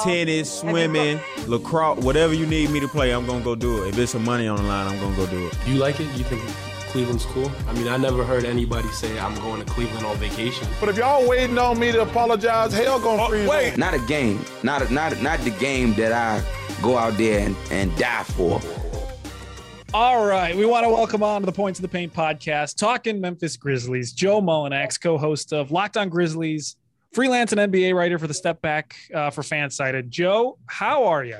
Tennis, swimming, lacrosse, whatever you need me to play, I'm gonna go do it. If it's some money on the line, I'm gonna go do it. You like it? You think Cleveland's cool? I mean, I never heard anybody say I'm going to Cleveland on vacation. But if y'all waiting on me to apologize, hell gonna oh, freeze. Wait, not a game, not a, not a, not the game that I go out there and, and die for. All right, we want to welcome on to the Points of the Paint podcast, talking Memphis Grizzlies. Joe Mullinax, co-host of Locked On Grizzlies, freelance and NBA writer for the Step Back uh, for Fansided. Joe, how are you?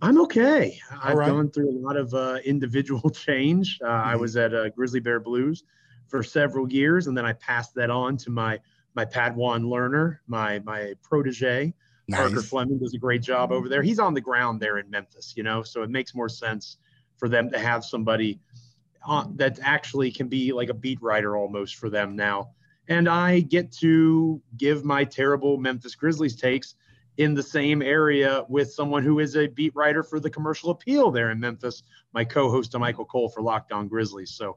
I'm okay. I've right. gone through a lot of uh, individual change. Uh, mm-hmm. I was at uh, Grizzly Bear Blues for several years, and then I passed that on to my my Padawan learner, my my protege. Nice. Parker Fleming does a great job over there. He's on the ground there in Memphis, you know, so it makes more sense for them to have somebody uh, that actually can be like a beat writer almost for them now. And I get to give my terrible Memphis Grizzlies takes in the same area with someone who is a beat writer for the commercial appeal there in Memphis, my co-host Michael Cole for Locked On Grizzlies. So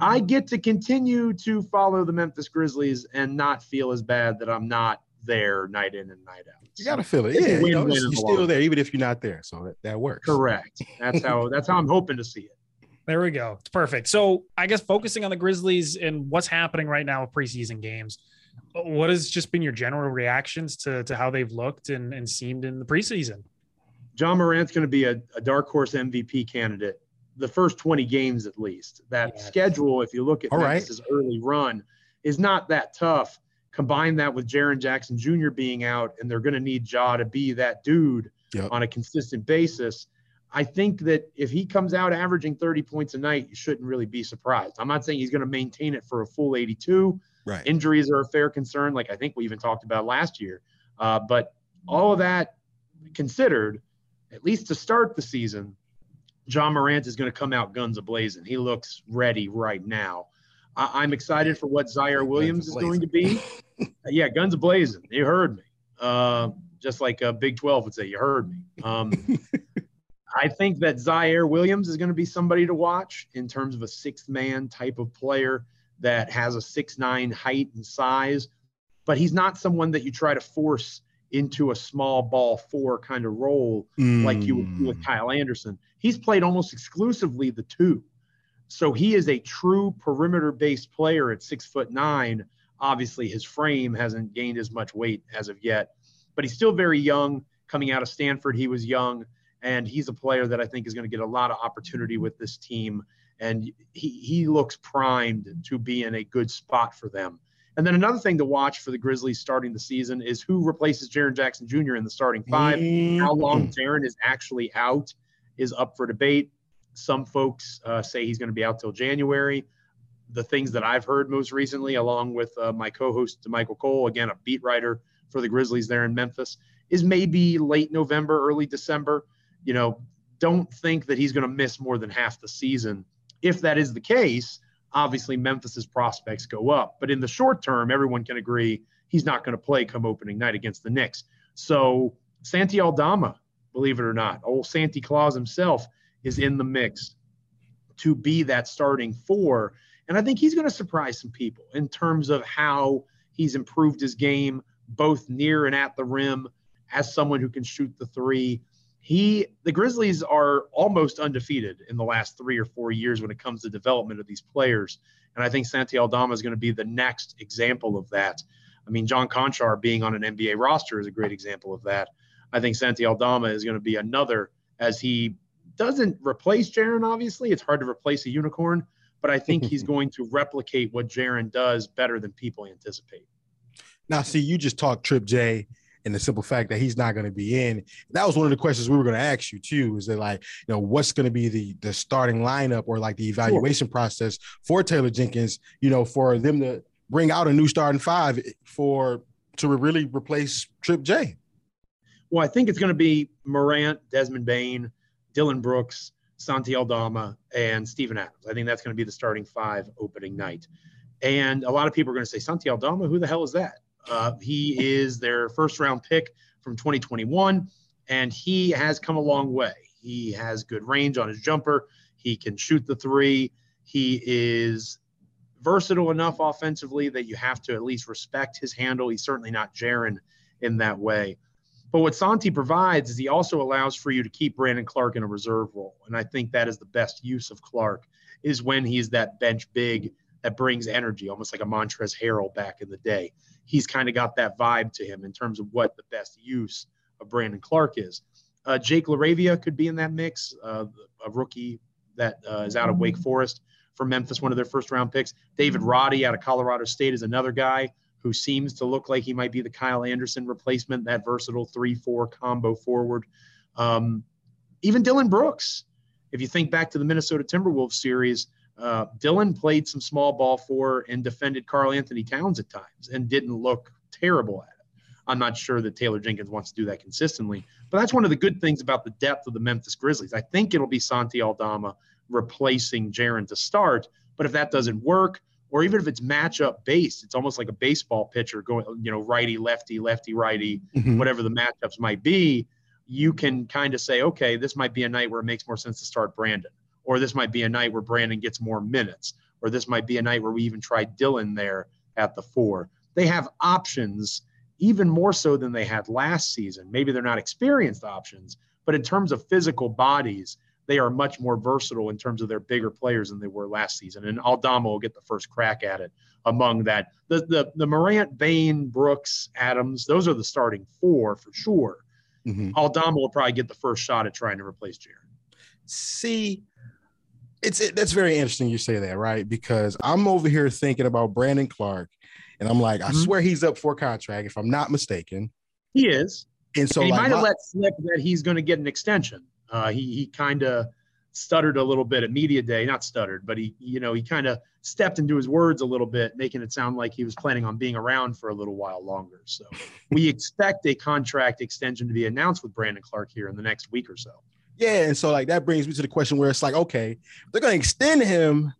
I get to continue to follow the Memphis Grizzlies and not feel as bad that I'm not there night in and night out. You got to feel it. Yeah, you know, you're still there even if you're not there. So that, that works. Correct. That's how that's how I'm hoping to see it. There we go. It's perfect. So I guess focusing on the Grizzlies and what's happening right now with preseason games, what has just been your general reactions to, to how they've looked and, and seemed in the preseason? Ja Morant's going to be a, a, dark horse MVP candidate the first 20 games at least. That yes. schedule, if you look at Memphis' right. early run, is not that tough combine that with Jaren Jackson Jr. being out, and they're going to need Ja to be that dude yep. on a consistent basis. I think that if he comes out averaging 30 points a night, you shouldn't really be surprised. I'm not saying he's going to maintain it for a full 82. Right. Injuries are a fair concern, like I think we even talked about last year. Uh, but all of that considered, at least to start the season, Ja Morant is going to come out guns a blazing. He looks ready right now. I, am excited for what Ziaire Williams is going to be. yeah, guns blazing. You heard me. Uh, just like uh, Big 12 would say, you heard me. Um, I think that Ziaire Williams is going to be somebody to watch in terms of a sixth man type of player that has a six nine height and size, but he's not someone that you try to force into a small ball four kind of role mm. like you would do with mm. Kyle Anderson. He's played almost exclusively the two. So he is a true perimeter based player at six foot nine. Obviously, his frame hasn't gained as much weight as of yet, but he's still very young. Coming out of Stanford, he was young, and he's a player that I think is going to get a lot of opportunity with this team. And he, he looks primed to be in a good spot for them. And then another thing to watch for the Grizzlies starting the season is who replaces Jaren Jackson Jr. in the starting five. How long mm. Jaren is actually out is up for debate. Some folks uh, say he's going to be out till January. The things that I've heard most recently, along with uh, my co-host Michael Cole, again a beat writer for the Grizzlies there in Memphis, is maybe late November, early December. You know, don't think that he's going to miss more than half the season. If that is the case, obviously Memphis's prospects go up. But in the short term, everyone can agree he's not going to play come opening night against the Knicks. So Santi Aldama, believe it or not, old Santi Claus himself is in the mix to be that starting four. And I think he's going to surprise some people in terms of how he's improved his game, both near and at the rim, as someone who can shoot the three. He, the Grizzlies are almost undefeated in the last three or four years when it comes to development of these players. And I think Santi Aldama is going to be the next example of that. I mean, John Konchar being on an NBA roster is a great example of that. I think Santi Aldama is going to be another as he doesn't replace Jaren, obviously. It's hard to replace a unicorn, but I think he's going to replicate what Jaren does better than people anticipate. Now, see, you just talked Trip J and the simple fact that he's not going to be in. That was one of the questions we were going to ask you too. Is that like, you know, what's going to be the the starting lineup or like the evaluation sure. process for Taylor Jenkins? You know, for them to bring out a new starting five for to really replace Trip J. Well, I think it's going to be Morant, Desmond Bane, Dillon Brooks, Santi Aldama, and Steven Adams. I think that's going to be the starting five opening night. And a lot of people are going to say, Santi Aldama, who the hell is that? Uh, he is their first round pick from 2021, and he has come a long way. He has good range on his jumper. He can shoot the three. He is versatile enough offensively that you have to at least respect his handle. He's certainly not Jaren in that way. But what Santi provides is he also allows for you to keep Brandon Clarke in a reserve role. And I think that is the best use of Clarke is when he's that bench big that brings energy, almost like a Montrezl Harrell back in the day. He's kind of got that vibe to him in terms of what the best use of Brandon Clarke is. Uh, Jake LaRavia could be in that mix, uh, a rookie that uh, is out of Wake Forest for Memphis, one of their first round picks. David Roddy out of Colorado State is another guy who seems to look like he might be the Kyle Anderson replacement, that versatile 3 4 combo forward. Um, even Dillon Brooks, if you think back to the Minnesota Timberwolves series, uh, Dillon played some small ball for and defended Karl-Anthony Towns at times and didn't look terrible at it. I'm not sure that Taylor Jenkins wants to do that consistently, but that's one of the good things about the depth of the Memphis Grizzlies. I think it'll be Santi Aldama replacing Jaren to start, but if that doesn't work, or even if it's matchup based, it's almost like a baseball pitcher going, you know, righty, lefty, lefty, righty, Mhm. whatever the matchups might be. You can kind of say, okay, this might be a night where it makes more sense to start Brandon, or this might be a night where Brandon gets more minutes, or this might be a night where we even try Dillon there at the four. They have options even more so than they had last season. Maybe they're not experienced options, but in terms of physical bodies, they are much more versatile in terms of their bigger players than they were last season. And Aldama will get the first crack at it among that. The the the Morant, Bane, Brooks, Adams, those are the starting four for sure. Mhm. Aldama will probably get the first shot at trying to replace Jared. See, it's it, that's very interesting you say that, right? Because I'm over here thinking about Brandon Clarke, and I'm like, I Mhm. swear he's up for a contract, if I'm not mistaken. He is. And so and he like, might have my- let slip that he's going to get an extension. Uh, he he kind of stuttered a little bit at media day, not stuttered, but he you know he kind of stepped into his words a little bit, making it sound like he was planning on being around for a little while longer. So we expect a contract extension to be announced with Brandon Clarke here in the next week or so. Yeah, and so like that brings me to the question where it's like, okay, they're gonna extend him.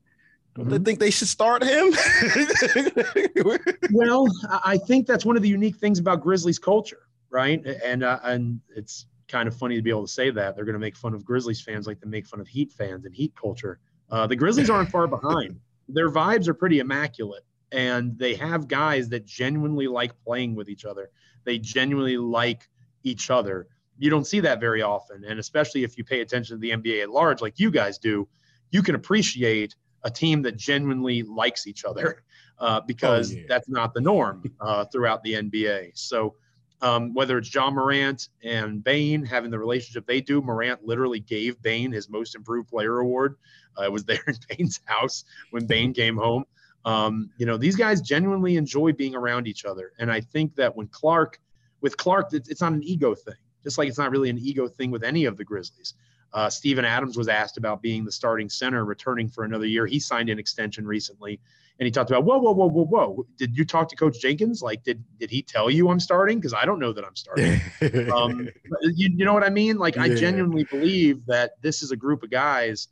Don't they think they should start him? Well, I I think that's one of the unique things about Grizzlies culture, right? And uh, and it's kind of funny to be able to say that they're going to make fun of Grizzlies fans like they make fun of Heat fans and Heat culture. Uh, the Grizzlies aren't far behind. Their vibes are pretty immaculate, and they have guys that genuinely like playing with each other. They genuinely like each other. You don't see that very often, and especially if you pay attention to the NBA at large, like you guys do, you can appreciate a team that genuinely likes each other uh, because yeah. that's not the norm uh, throughout the NBA. So um, whether it's Ja Morant and Bane having the relationship they do, Morant literally gave Bane his Most Improved Player award. Uh, it was there in Bane's house when Bane came home. Um, you know, these guys genuinely enjoy being around each other, and I think that when Clarke, with Clarke, it's, it's not an ego thing. Just like it's not really an ego thing with any of the Grizzlies. Uh, Steven Adams was asked about being the starting center, returning for another year. He signed an extension recently, and he talked about, whoa, whoa, whoa, whoa, whoa. Did you talk to Coach Jenkins? Like, did did he tell you I'm starting? Because I don't know that I'm starting. um, you, you know what I mean? Like, I Yeah. genuinely believe that this is a group of guys,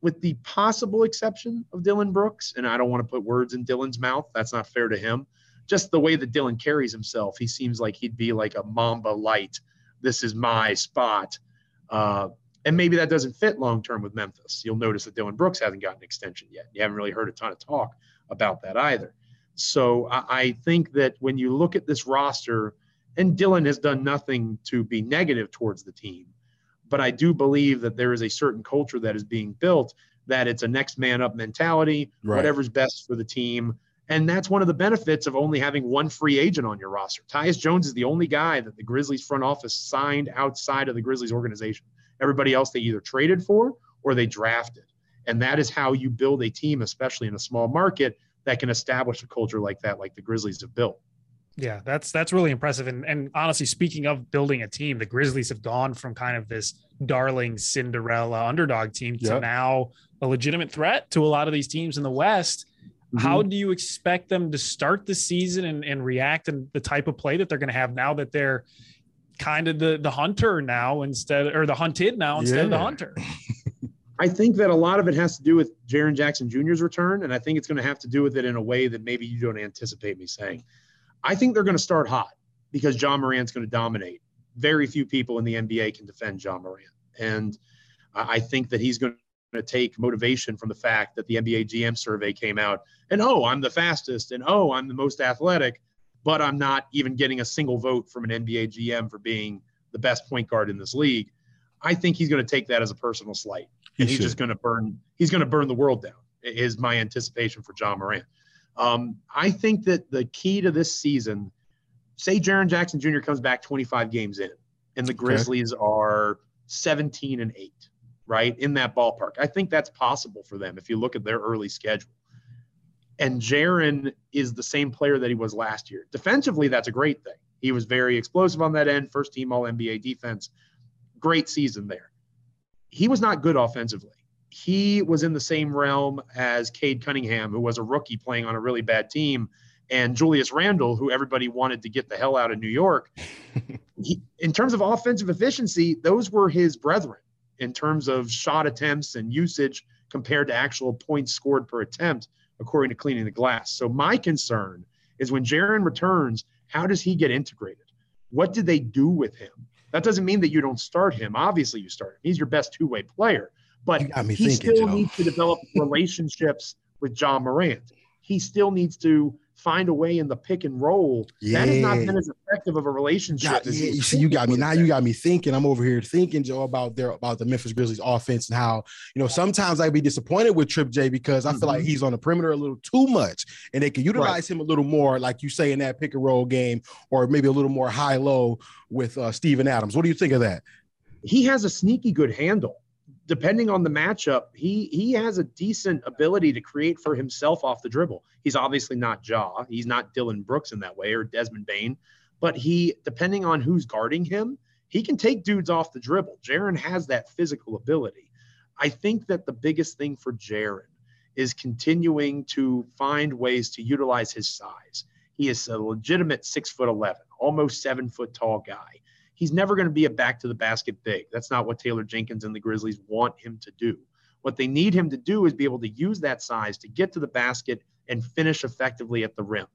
with the possible exception of Dillon Brooks, and I don't want to put words in Dillon's mouth. That's not fair to him. Just the way that Dillon carries himself, he seems like he'd be like a Mamba light. This is my spot. Uh, and maybe that doesn't fit long term with Memphis. You'll notice that Dillon Brooks hasn't gotten an extension yet. You haven't really heard a ton of talk about that either. So I, I think that when you look at this roster, and Dillon has done nothing to be negative towards the team, but I do believe that there is a certain culture that is being built that it's a next man up mentality, Right. whatever's best for the team. And that's one of the benefits of only having one free agent on your roster. Tyus Jones is the only guy that the Grizzlies front office signed outside of the Grizzlies organization. Everybody else they either traded for or they drafted. And that is how you build a team, especially in a small market, that can establish a culture like that, like the Grizzlies have built. Yeah, that's that's really impressive. And and honestly, speaking of building a team, the Grizzlies have gone from kind of this darling Cinderella underdog team to Yep. now a legitimate threat to a lot of these teams in the West. How mm-hmm. do you expect them to start the season and, and react and the type of play that they're going to have now that they're kind of the the hunter now instead or the hunted now instead of the hunter? I think that a lot of it has to do with Jaren Jackson Jr.'s return, and I think it's going to have to do with it in a way that maybe you don't anticipate me saying. I think they're going to start hot because Ja Morant's going to dominate. Very few people in the NBA can defend Ja Morant, and I think that he's going to take motivation from the fact that the NBA GM survey came out, and oh, I'm the fastest, and oh, I'm the most athletic, but I'm not even getting a single vote from an NBA GM for being the best point guard in this league. I think he's going to take that as a personal slight and he's just going to burn. He's going to burn the world down. Is my anticipation for Ja Moran. Um, I think that the key to this season, say Jaren Jackson Jr. comes back 25 games in, and the Grizzlies okay. are 17 and eight, right in that ballpark. I think that's possible for them if you look at their early schedule. And Jaren is the same player that he was last year. Defensively, that's a great thing. He was very explosive on that end, first team All NBA defense. Great season there he was not good offensively. He was in the same realm as Cade Cunningham, who was a rookie playing on a really bad team, and Julius Randle, who everybody wanted to get the hell out of New York. he, in terms of offensive efficiency, those were his brethren in terms of shot attempts and usage compared to actual points scored per attempt, according to Cleaning the Glass. So my concern is when Jaren returns, how does he get integrated? What did they do with him? That doesn't mean that you don't start him. Obviously, you start him. He's your best two way player, but he thinking, still Joe. needs to develop relationships with Ja Morant. He still needs to find a way in the pick and roll. Yeah. That has not been as effective of a relationship. Yeah, yeah. You see, you got me now. You got me thinking. I'm over here thinking, Joe, about their about the Memphis Grizzlies offense and how you know sometimes I'd be disappointed with Trip J because I mm-hmm. feel like mm-hmm. he's on the perimeter a little too much, and they can utilize right. him a little more, like you say in that pick and roll game, or maybe a little more high low with uh, Steven Adams. What do you think of that? He has a sneaky good handle depending on the matchup, he he has a decent ability to create for himself off the dribble. He's obviously not Ja, He's not Dillon Brooks in that way or Desmond Bane, but he depending on who's guarding him, he can take dudes off the dribble. Jaren has that physical ability. I think that the biggest thing for Jaren is continuing to find ways to utilize his size. He is a legitimate six foot eleven, almost seven foot tall guy he's never going to be a back to the basket big. That's not what Taylor Jenkins and the Grizzlies want him to do. What they need him to do is be able to use that size to get to the basket and finish effectively at the rim.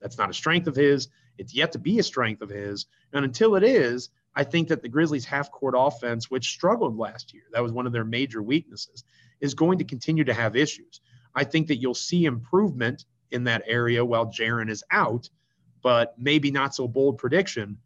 That's not a strength of his. It's yet to be a strength of his. And until it is, I think that the Grizzlies' half court offense, which struggled last year, that was one of their major weaknesses, is going to continue to have issues. I think that you'll see improvement in that area while Jaren is out, but maybe not so bold prediction.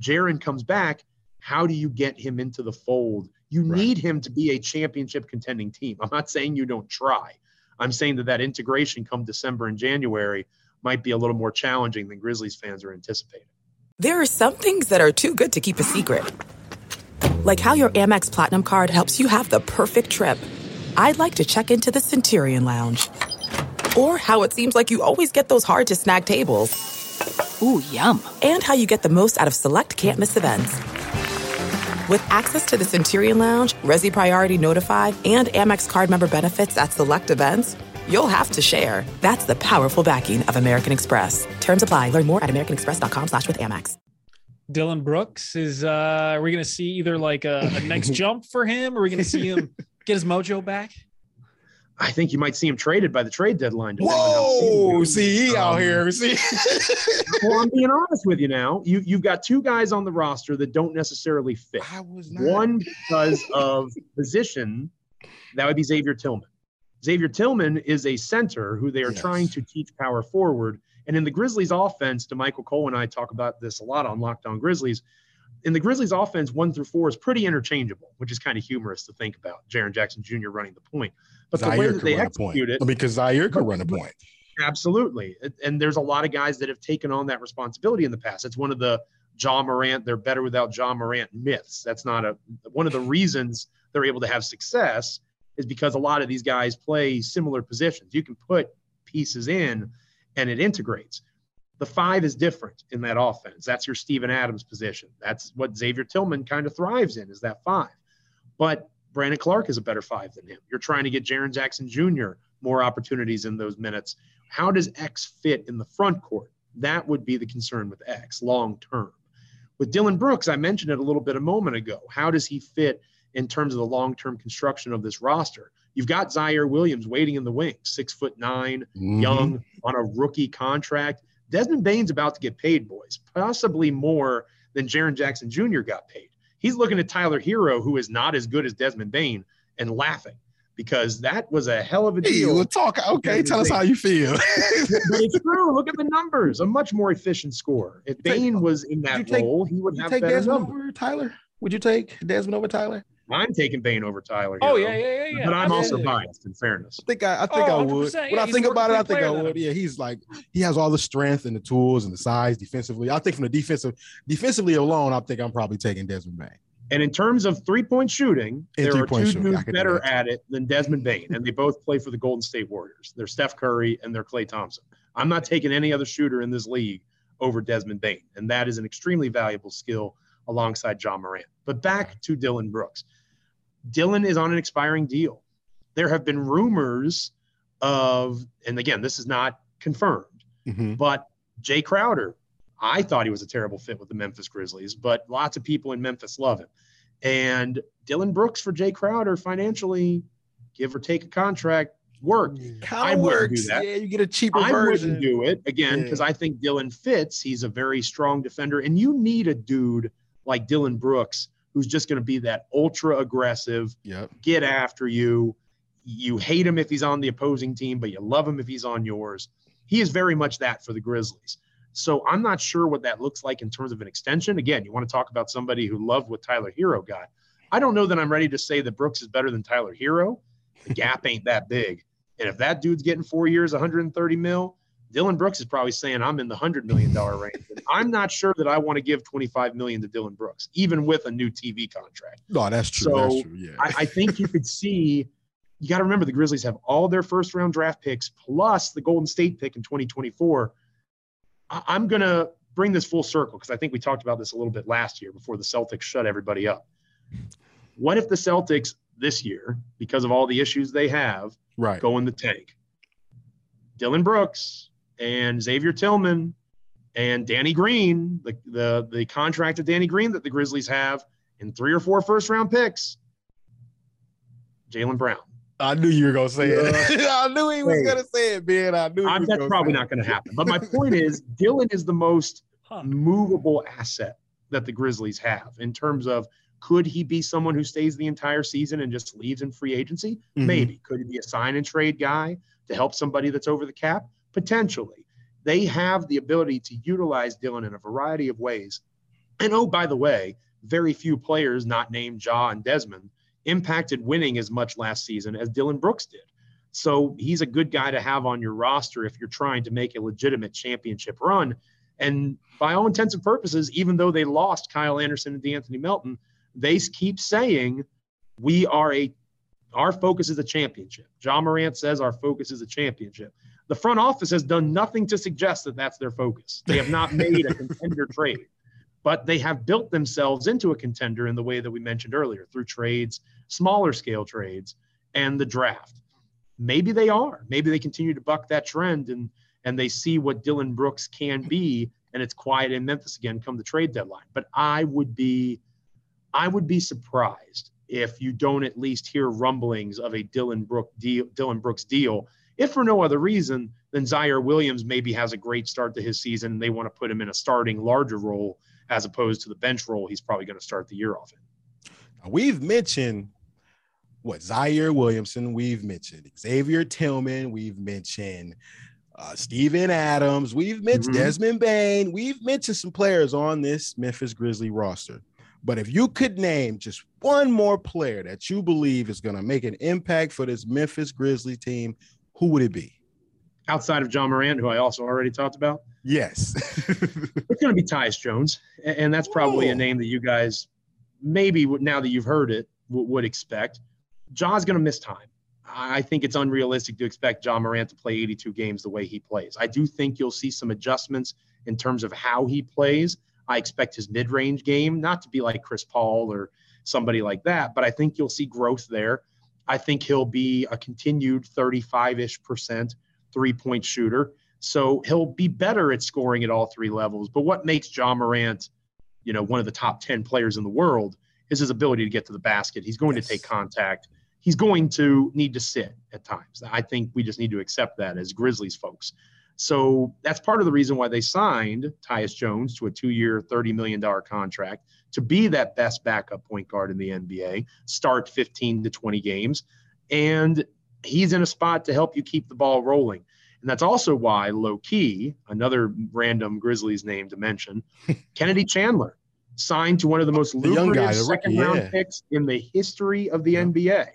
Jaren comes back, how do you get him into the fold? You right. need him to be a championship contending team. I'm not saying you don't try. I'm saying that that integration come December and January might be a little more challenging than Grizzlies fans are anticipating. There are some things that are too good to keep a secret. Like how your Amex Platinum card helps you have the perfect trip. I'd like to check into the Centurion Lounge. Or how it seems like you always get those hard to snag tables. Ooh, yum. And how you get the most out of select can't miss events. With access to the Centurion Lounge, Resy Priority Notified, and Amex card member benefits at select events, you'll have to share. That's the powerful backing of American Express. Terms apply. Learn more at americanexpress.com slash with Amex. Dillon Brooks is, uh, are we going to see either like a, a next jump for him? Or are we going to see him get his mojo back? I think you might see him traded by the trade deadline. Whoa! See, he um, out here. See, well, I'm being honest with you now. You you've got two guys on the roster that don't necessarily fit. I was not. one because of position. That would be Xavier Tillman. Xavier Tillman is a center who they are yes. trying to teach power forward. And in the Grizzlies offense, to Michael Cole and I talk about this a lot on Locked On Grizzlies in the Grizzlies offense, one through four is pretty interchangeable, which is kind of humorous to think about. Jaren Jackson Jr. running the point, but Ziaire the way that they execute it, because Ziaire could run a point. Absolutely, and there's a lot of guys that have taken on that responsibility in the past. It's one of the Ja Morant, they're better without Ja Morant myths. That's not a one of the reasons they're able to have success is because a lot of these guys play similar positions. You can put pieces in and it integrates. The five is different in that offense. That's your Steven Adams position. That's what Xavier Tillman kind of thrives in is that five. But Brandon Clarke is a better five than him. You're trying to get Jaren Jackson Jr. more opportunities in those minutes. How does X fit in the front court? That would be the concern with X long term. With Dylan Brooks, I mentioned it a little bit a moment ago. How does he fit in terms of the long term construction of this roster. You've got Ziaire Williams waiting in the wings, six foot 9 Mhm. young on a rookie contract. Desmond Bane's about to get paid, boys, possibly more than Jaren Jackson Jr. got paid. He's looking at Tyler Herro, who is not as good as Desmond Bane, and laughing because that was a hell of a Hey, deal. we'll talk. Okay, tell us how you feel. but it's true. Look at the numbers. A much more efficient score. If Bane was in that take- role, he would Would have take better Desmond numbers. over Tyler? Would you take Desmond over Tyler? I'm taking Bane over Tyler. Oh yeah, yeah, yeah, yeah. But I'm also Absolutely. biased. In fairness, I think I, I think Oh, I would. 100%, When yeah, I think about it, I think I would. him. Yeah, he's like he has all the strength and the tools and the size defensively. I think from the defensive, defensively alone, I think I'm probably taking Desmond Bane. and in terms of three point shooting, In there are three-point two shooting, dudes better at it than Desmond Bane, and they both play for the Golden State Warriors. They're Steph Curry and they're Klay Thompson. I'm not taking any other shooter in this league over Desmond Bane, and that is an extremely valuable skill alongside Ja Morant. But back to Dillon Brooks. Dillon is on an expiring deal. There have been rumors of, and again, this is not confirmed, Mhm. but Jae Crowder, I thought he was a terrible fit with the Memphis Grizzlies, but lots of people in Memphis love him. And Dillon Brooks for Jae Crowder financially, give or take a contract, worked. I Kind of wouldn't do works. that. Yeah, you get a cheaper I version. wouldn't do it again Yeah. because I think Dillon fits. He's a very strong defender, and you need a dude like Dillon Brooks who's just going to be that ultra aggressive, Yep. get after you. You hate him if he's on the opposing team, but you love him if he's on yours. He is very much that for the Grizzlies. So I'm not sure what that looks like in terms of an extension. Again, you want to talk about somebody who loved what Tyler Herro got. I don't know that I'm ready to say that Brooks is better than Tyler Herro. The gap ain't that big. And if that dude's getting four years, 130 mil, Dillon Brooks is probably saying I'm in the hundred million dollar range. I'm not sure that I want to give 25 million to Dillon Brooks, even with a new TV contract. No, that's true. So, that's true. Yeah. I, I think you could see. You got to remember the Grizzlies have all their first round draft picks plus the Golden State pick in 2024. I, I'm gonna bring this full circle because I think we talked about this a little bit last year before the Celtics shut everybody up. What if the Celtics this year, because of all the issues they have, right. go in the tank? Dillon Brooks and Xavier Tillman and Danny Green, the the the contract of Danny Green that the Grizzlies have in three or four first round picks. Jaylen Brown. I knew you were gonna say it. I knew he was Hey. gonna say it, man. I knew. he I'm, was that's probably say not going to happen. But my point is, Dillon is the most Huh. movable asset that the Grizzlies have in terms of could he be someone who stays the entire season and just leaves in free agency? Mhm. Maybe. Could he be a sign and trade guy to help somebody that's over the cap? Potentially. They have the ability to utilize Dillon in a variety of ways. And oh, by the way, very few players not named Ja and Desmond impacted winning as much last season as Dillon Brooks did. So he's a good guy to have on your roster if you're trying to make a legitimate championship run. And by all intents and purposes, even though they lost Kyle Anderson and DeAnthony Melton, they keep saying we are a our focus is a championship. Ja Morant says our focus is a championship. The front office has done nothing to suggest that that's their focus. They have not made a contender trade, but they have built themselves into a contender in the way that we mentioned earlier through trades, smaller scale trades, and the draft. Maybe they are. Maybe they continue to buck that trend and and they see what Dillon Brooks can be, and it's quiet in Memphis again come the trade deadline. But I would be, I would be surprised if you don't at least hear rumblings of a Dillon Brook deal, Dillon Brooks deal. If for no other reason than Ziaire Williams maybe has a great start to his season, and they want to put him in a starting larger role as opposed to the bench role he's probably going to start the year off in. Now, We've mentioned what Ziaire Williamson. We've mentioned Xavier Tillman. We've mentioned uh, Steven Adams. We've mentioned Mhm. Desmond Bane. We've mentioned some players on this Memphis Grizzly roster. But if you could name just one more player that you believe is going to make an impact for this Memphis Grizzly team, who would it be? Outside of Ja Morant, who I also already talked about, Yes. it's going to be Tyus Jones, and that's probably a Oh. name that you guys maybe now that you've heard it would expect. Ja's going to miss time. I I think it's unrealistic to expect Ja Morant to play 82 games the way he plays. I do think you'll see some adjustments in terms of how he plays. I expect his mid-range game not to be like Chris Paul or somebody like that, but I think you'll see growth there. I think he'll be a continued 35-ish percent three-point shooter. So he'll be better at scoring at all three levels. But what makes Ja Morant, you know, one of the top 10 players in the world is his ability to get to the basket. He's going Yes. to take contact. He's going to need to sit at times. I think we just need to accept that as Grizzlies folks. So that's part of the reason why they signed Tyus Jones to a two-year, $30 million contract to be that best backup point guard in the NBA, start 15 to 20 games. And he's in a spot to help you keep the ball rolling. And that's also why, low key, another random Grizzlies name to mention, Kennedy Chandler signed to one of the most The lucrative guy, the rookie, second round yeah. picks in the history of the Yeah. NBA.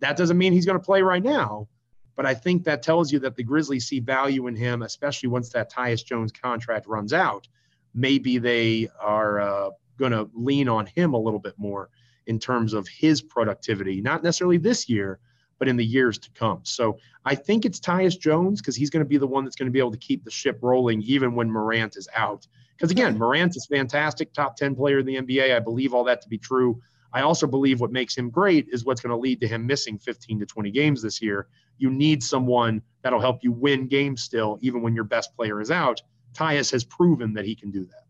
That doesn't mean he's going to play right now, but I think that tells you that the Grizzlies see value in him, especially once that Tyus Jones contract runs out. Maybe they are uh, going to lean on him a little bit more in terms of his productivity, not necessarily this year, but in the years to come. So I think it's Tyus Jones because he's going to be the one that's going to be able to keep the ship rolling even when Morant is out. Because again, Morant is fantastic, top 10 player in the NBA. I believe all that to be true. I also believe what makes him great is what's going to lead to him missing 15 to 20 games this year. You need someone that'll help you win games still, even when your best player is out. Tyus has proven that he can do that.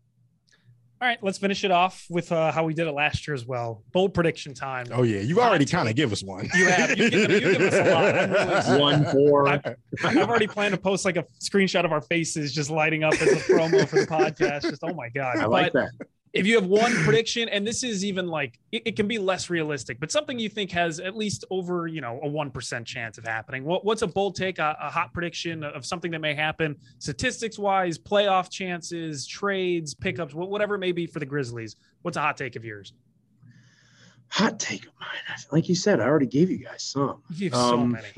All right, let's finish it off with uh, how we did it last year as well. Bold prediction time. Oh yeah, you've already kind of give us one. You have. You give, you give us a lot. I'm really One, four. I've, I've already planned to post like a screenshot of our faces just lighting up as a promo for the podcast. Just oh my god! I like but that. If you have one prediction, and this is even like it, it can be less realistic, but something you think has at least over you know a one percent chance of happening. What, what's a bold take, a, a hot prediction of something that may happen, statistics wise, playoff chances, trades, pickups, whatever it may be for the Grizzlies? What's a hot take of yours? Hot take of mine. Like you said, I already gave you guys some. You have so Um, many.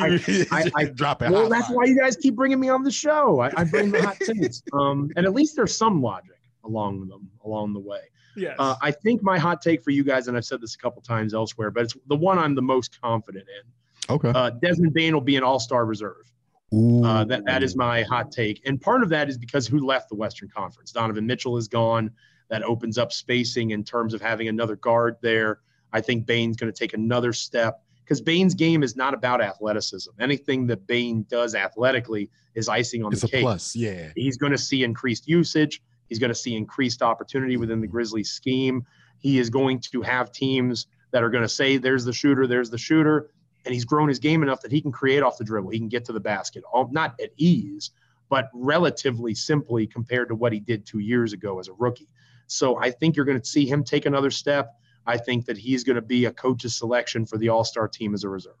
I, I- I- drop it. Well, hot that's fire. why you guys keep bringing me on the show. I, I bring the hot takes, um, and at least there's some logic along them along the way. Yes. Uh, I think my hot take for you guys, and I've said this a couple times elsewhere, but it's the one I'm the most confident in. Okay. Uh, Desmond Bane will be an All-Star reserve. Uh, that that is my hot take, and part of that is because who left the Western Conference? Donovan Mitchell is gone. That opens up spacing in terms of having another guard there. I think Bane's going to take another step because Bane's game is not about athleticism. Anything that Bane does athletically is icing on It's the a cake. plus. Yeah. He's going to see increased usage. He's going to see increased opportunity within the Grizzlies scheme. He is going to have teams that are going to say, there's the shooter, there's the shooter. And he's grown his game enough that he can create off the dribble. He can get to the basket, all, not at ease, but relatively simply compared to what he did two years ago as a rookie. So I think you're going to see him take another step. I think that he's going to be a coach's selection for the All Star team as a reserve.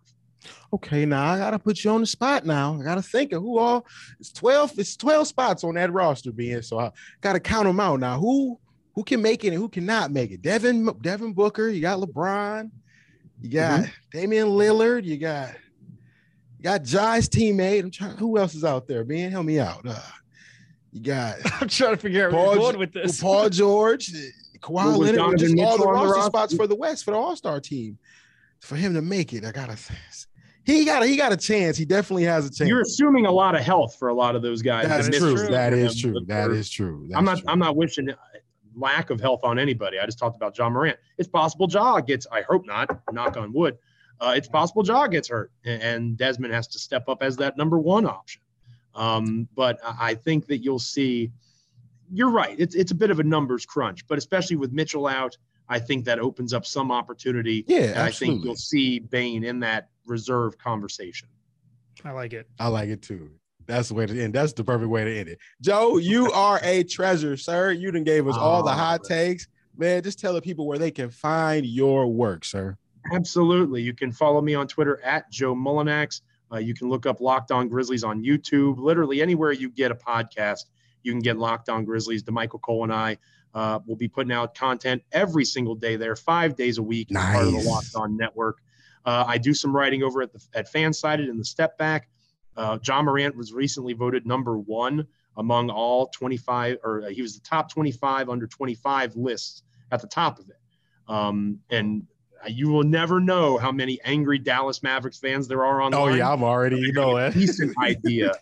Okay, now I gotta put you on the spot. Now I gotta think of who all. It's twelve. It's twelve spots on that roster, being so I gotta count them out now. Who who can make it and who cannot make it? Devin Devin Booker. You got LeBron. You got Damian Lillard. You got you got Ja's teammate. I'm trying. Who else is out there? Man, help me out. Uh, you got I'm trying to figure out where Paul, you're going with this. Paul George, Kawhi Leonard, just all the Mitchell on the roster roster? spots for the West for the All Star team. For him to make it, I gotta. He got a, he got a chance. He definitely has a chance. You're assuming a lot of health for a lot of those guys. That's The is true. That is That is true. That is true. I'm not. That's true. I'm not wishing lack of health on anybody. I just talked about Ja Morant. It's possible Ja gets. I hope not. Knock on wood. Uh, it's possible Ja gets hurt, and Desmond has to step up as that number one option. Um, but I think that you'll see. You're right. It's it's a bit of a numbers crunch, but especially with Mitchell out, I think that opens up some opportunity. Yeah, and I think you'll see Bane in that reserve conversation. I like it. I like it too. That's the way to end. That's the perfect way to end it. Joe, you are a treasure, sir. You done gave us all the Oh, hot takes. Man, just tell the people where they can find your work, sir. Absolutely. You can follow me on Twitter at Joe Mullinax. Uh, you can look up Locked On Grizzlies on YouTube. Literally anywhere you get a podcast, you can get Locked On Grizzlies. Damichael Cole and I uh, will be putting out content every single day there, five days a week, as part of the Locked On Network. Uh, I do some writing over at the at Fansided in the Step Back. Uh, Ja Morant was recently voted number one among all 25, or uh, he was the top 25 under 25 lists at the top of it. Um, and you will never know how many angry Dallas Mavericks fans there are online. Oh yeah, I'm already. You know a decent idea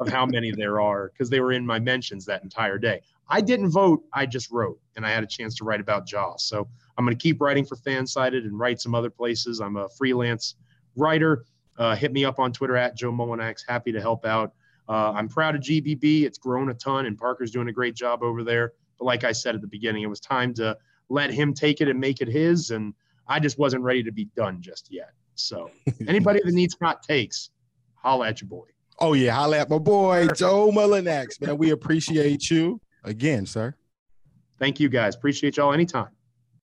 of how many there are because they were in my mentions that entire day. I didn't vote, I just wrote, and I had a chance to write about Ja's. So I'm going to keep writing for Fansided and write some other places. I'm a freelance writer. Uh, hit me up on Twitter at Joe Mullinax. Happy to help out. Uh, I'm proud of GBB. It's grown a ton, and Parker's doing a great job over there. But like I said at the beginning, it was time to let him take it and make it his. And I just wasn't ready to be done just yet. So anybody that needs hot takes, holla at your boy. Oh yeah, holla at my boy Joe Mullinax, man. We appreciate you again, sir. Thank you guys. Appreciate y'all anytime.